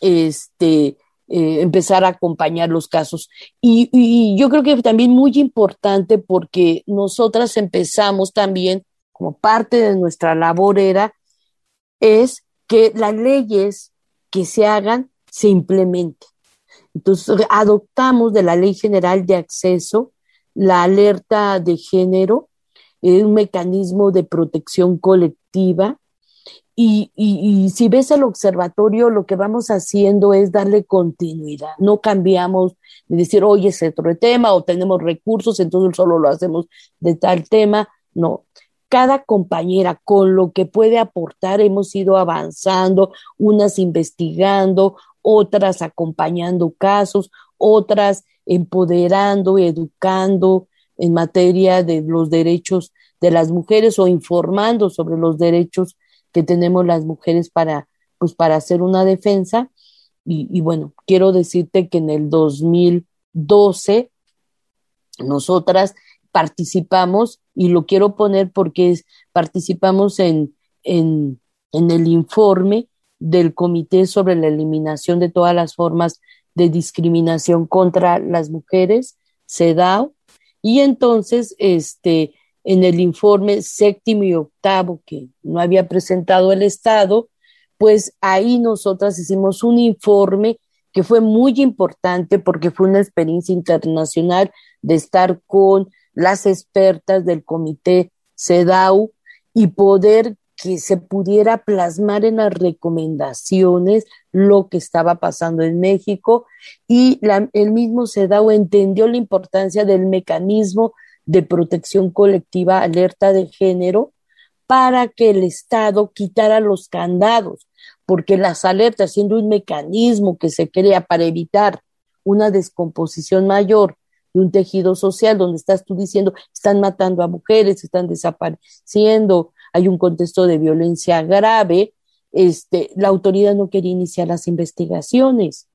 Speaker 6: este, eh, empezar a acompañar los casos. Y, yo creo que también muy importante porque nosotras empezamos también, como parte de nuestra labor era, es que las leyes que se hagan se implementen. Entonces, adoptamos de la Ley General de Acceso la alerta de género, un mecanismo de protección colectiva. Y, y, si ves el observatorio, lo que vamos haciendo es darle continuidad. No cambiamos de decir, oye, es otro tema o tenemos recursos, entonces solo lo hacemos de tal tema. No, cada compañera con lo que puede aportar hemos ido avanzando, unas investigando, otras acompañando casos, otras empoderando, educando en materia de los derechos de las mujeres o informando sobre los derechos que tenemos las mujeres para, pues, para hacer una defensa. Y, y bueno, quiero decirte que en el 2012 nosotras participamos, y lo quiero poner porque participamos en, en, en el informe del Comité sobre la Eliminación de todas las formas de discriminación contra las mujeres, CEDAW, y entonces, este, en el informe séptimo y octavo que no había presentado el Estado, pues ahí nosotras hicimos un informe que fue muy importante porque fue una experiencia internacional de estar con las expertas del comité CEDAW y poder que se pudiera plasmar en las recomendaciones lo que estaba pasando en México y el mismo CEDAW entendió la importancia del mecanismo de protección colectiva alerta de género para que el Estado quitara los candados, porque las alertas, siendo un mecanismo que se crea para evitar una descomposición mayor de un tejido social donde estás tú diciendo, están matando a mujeres, están desapareciendo, hay un contexto de violencia grave, este, la autoridad no quería iniciar las investigaciones,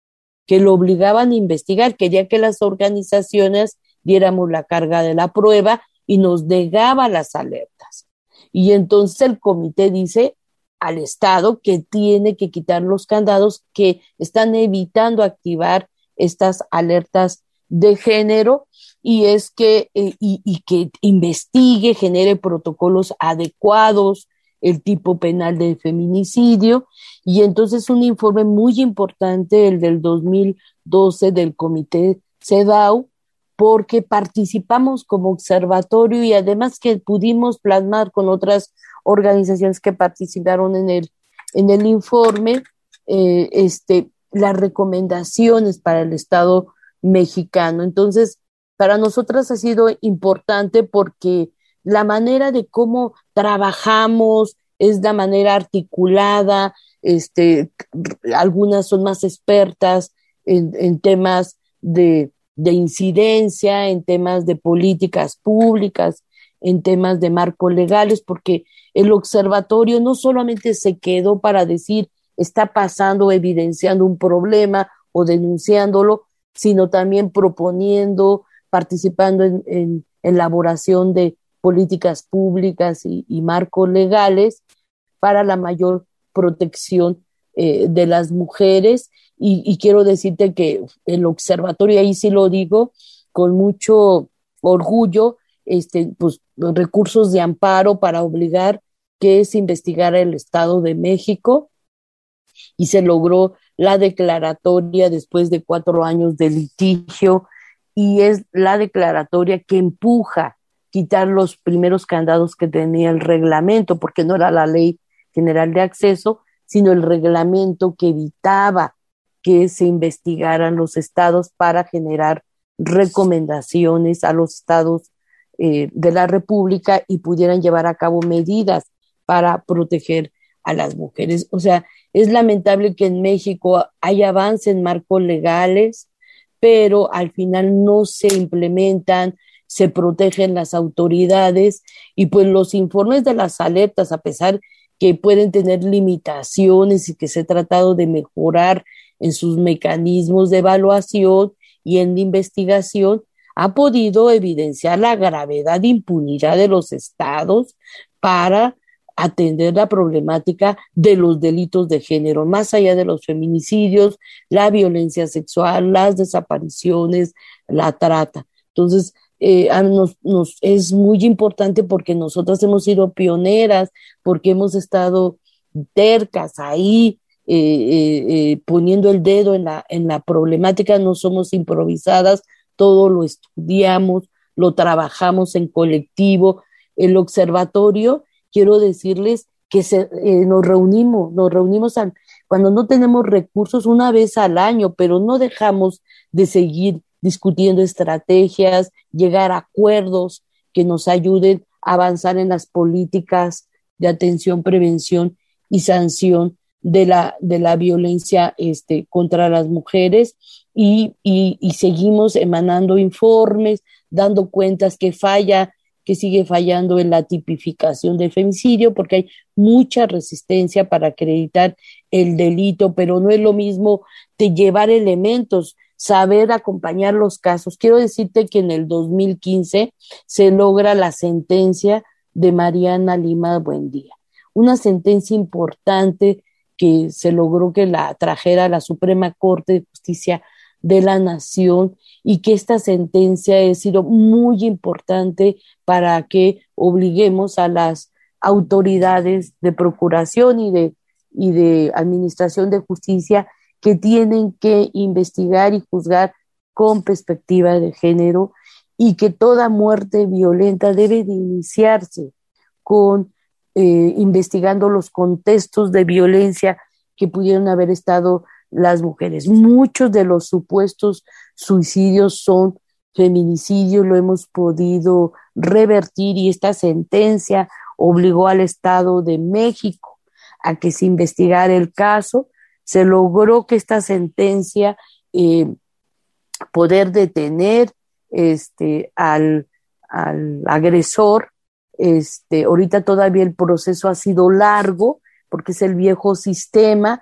Speaker 6: que lo obligaban a investigar, quería que las organizaciones diéramos la carga de la prueba y nos negaba las alertas. Y entonces el comité dice al Estado que tiene que quitar los candados que están evitando activar estas alertas de género y es que, eh, y, que investigue, genere protocolos adecuados, el tipo penal de feminicidio, y entonces un informe muy importante, el del 2012 del Comité CEDAW, porque participamos como observatorio y además que pudimos plasmar con otras organizaciones que participaron en el, en el informe, eh, este, las recomendaciones para el Estado mexicano. Entonces, para nosotras ha sido importante porque la manera de cómo trabajamos es la manera articulada, este, algunas son más expertas en, temas de, de, incidencia, en temas de políticas públicas, en temas de marcos legales, porque el observatorio no solamente se quedó para decir está pasando, evidenciando un problema o denunciándolo, sino también proponiendo, participando en, elaboración de políticas públicas y, marcos legales para la mayor protección eh, de las mujeres. Y, quiero decirte que el observatorio, ahí sí lo digo con mucho orgullo, este, pues, recursos de amparo para obligar que es investigar el Estado de México y se logró la declaratoria después de cuatro años de litigio y es la declaratoria que empuja quitar los primeros candados que tenía el reglamento, porque no era la ley general de acceso, sino el reglamento que evitaba que se investigaran los estados para generar recomendaciones a los estados eh, de la República y pudieran llevar a cabo medidas para proteger a las mujeres. O sea, es lamentable que en México hay avance en marcos legales, pero al final no se implementan, se protegen las autoridades y pues los informes de las alertas, a pesar que pueden tener limitaciones y que se ha tratado de mejorar en sus mecanismos de evaluación y en investigación, ha podido evidenciar la gravedad de impunidad de los estados para atender la problemática de los delitos de género, más allá de los feminicidios, la violencia sexual, las desapariciones, la trata. Entonces, eh, nos, es muy importante porque nosotras hemos sido pioneras, porque hemos estado tercas ahí, eh, eh, poniendo el dedo en la, en la problemática, no somos improvisadas, todo lo estudiamos, lo trabajamos en colectivo. El observatorio, quiero decirles que se, eh, nos reunimos, nos reunimos cuando no tenemos recursos una vez al año, pero no dejamos de seguir discutiendo estrategias, llegar a acuerdos que nos ayuden a avanzar en las políticas de atención, prevención y sanción de la, de la violencia este, contra las mujeres. Y, y, seguimos emanando informes, dando cuentas que falla, que sigue fallando en la tipificación del femicidio, porque hay mucha resistencia para acreditar el delito, pero no es lo mismo de llevar elementos, saber acompañar los casos. Quiero decirte que en el 2015 se logra la sentencia de Mariana Lima Buendía, una sentencia importante que se logró que la trajera la Suprema Corte de Justicia de la Nación y que esta sentencia ha sido muy importante para que obliguemos a las autoridades de procuración y de, y de administración de justicia que tienen que investigar y juzgar con perspectiva de género y que toda muerte violenta debe de iniciarse con eh, investigando los contextos de violencia que pudieron haber estado las mujeres. Muchos de los supuestos suicidios son feminicidios, lo hemos podido revertir y esta sentencia obligó al Estado de México a que se investigara el caso. Se logró que esta sentencia eh, poder detener este, al, al agresor este, ahorita todavía el proceso ha sido largo porque es el viejo sistema,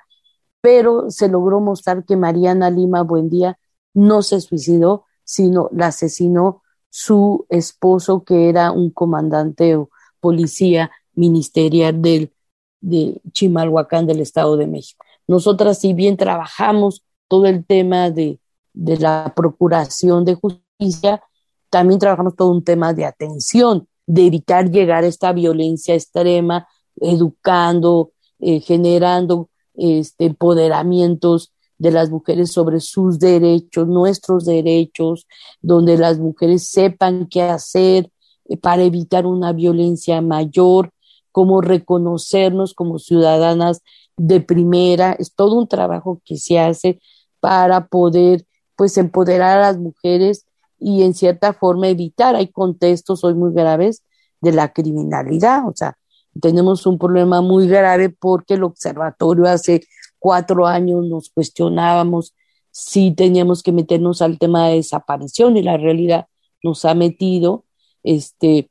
Speaker 6: pero se logró mostrar que Mariana Lima Buendía no se suicidó, sino la asesinó su esposo, que era un comandante o policía ministerial del, de Chimalhuacán del Estado de México. Nosotras, si bien trabajamos todo el tema de, de la procuración de justicia, también trabajamos todo un tema de atención de evitar llegar a esta violencia extrema, educando, eh, generando este, empoderamientos de las mujeres sobre sus derechos, nuestros derechos, donde las mujeres sepan qué hacer eh, para evitar una violencia mayor, cómo reconocernos como ciudadanas de primera. Es todo un trabajo que se hace para poder pues empoderar a las mujeres y en cierta forma evitar, hay contextos hoy muy graves de la criminalidad, o sea, tenemos un problema muy grave porque el observatorio hace cuatro años nos cuestionábamos si teníamos que meternos al tema de desaparición y la realidad nos ha metido, este,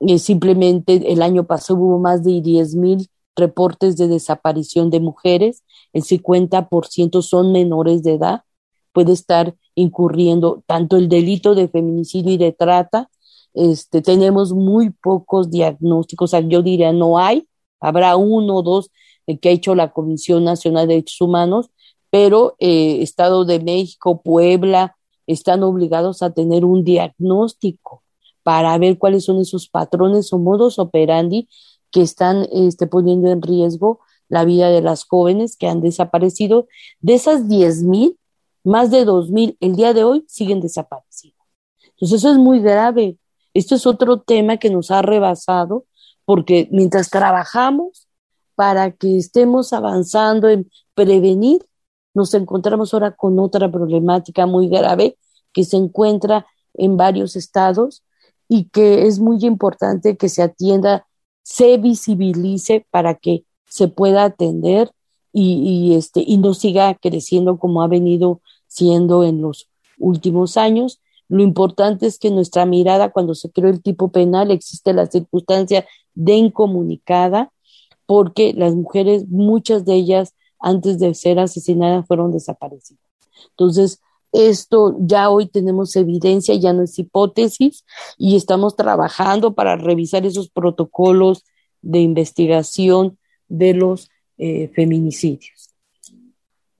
Speaker 6: eh, simplemente el año pasado hubo más de 10 mil reportes de desaparición de mujeres, el 50% son menores de edad, puede estar incurriendo tanto el delito de feminicidio y de trata. Este, tenemos muy pocos diagnósticos, o sea, yo diría no hay, habrá uno o dos que ha hecho la Comisión Nacional de Derechos Humanos, pero eh, Estado de México, Puebla, están obligados a tener un diagnóstico para ver cuáles son esos patrones o modos operandi que están este, poniendo en riesgo la vida de las jóvenes que han desaparecido. De esas diez mil, más de 2.000 el día de hoy siguen desaparecidos. Entonces eso es muy grave. Esto es otro tema que nos ha rebasado porque mientras trabajamos para que estemos avanzando en prevenir, nos encontramos ahora con otra problemática muy grave que se encuentra en varios estados y que es muy importante que se atienda, se visibilice para que se pueda atender y, este, y no siga creciendo como ha venido siendo en los últimos años. Lo importante es que nuestra mirada, cuando se creó el tipo penal, existe la circunstancia de incomunicada, porque las mujeres, muchas de ellas, antes de ser asesinadas, fueron desaparecidas. Entonces, esto ya hoy tenemos evidencia, ya no es hipótesis, y estamos trabajando para revisar esos protocolos de investigación de los eh, feminicidios.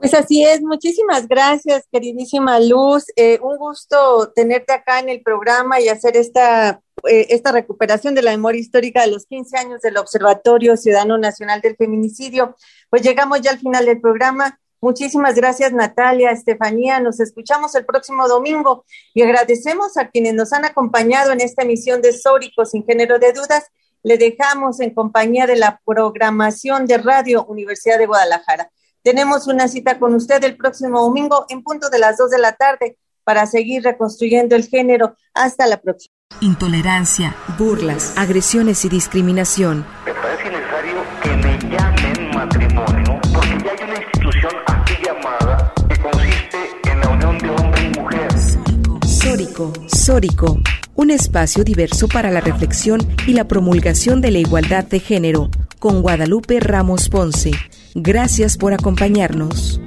Speaker 1: Pues así es, muchísimas gracias, queridísima Luz. Eh, un gusto tenerte acá en el programa y hacer esta, eh, esta recuperación de la memoria histórica de los 15 años del Observatorio Ciudadano Nacional del Feminicidio. Pues llegamos ya al final del programa. Muchísimas gracias Natalia, Estefanía. Nos escuchamos el próximo domingo y agradecemos a quienes nos han acompañado en esta emisión de Sórico sin género de dudas. Le dejamos en compañía de la programación de Radio Universidad de Guadalajara. Tenemos una cita con usted el próximo domingo en punto de las dos de la tarde para seguir reconstruyendo el género. Hasta la próxima.
Speaker 5: Intolerancia, burlas, agresiones y discriminación.
Speaker 7: Me parece necesario que me llamen matrimonio porque ya hay una institución aquí llamada que consiste en la unión de hombre y mujer.
Speaker 5: Sórico, Sórico, un espacio diverso para la reflexión y la promulgación de la igualdad de género, con Guadalupe Ramos Ponce. Gracias por acompañarnos.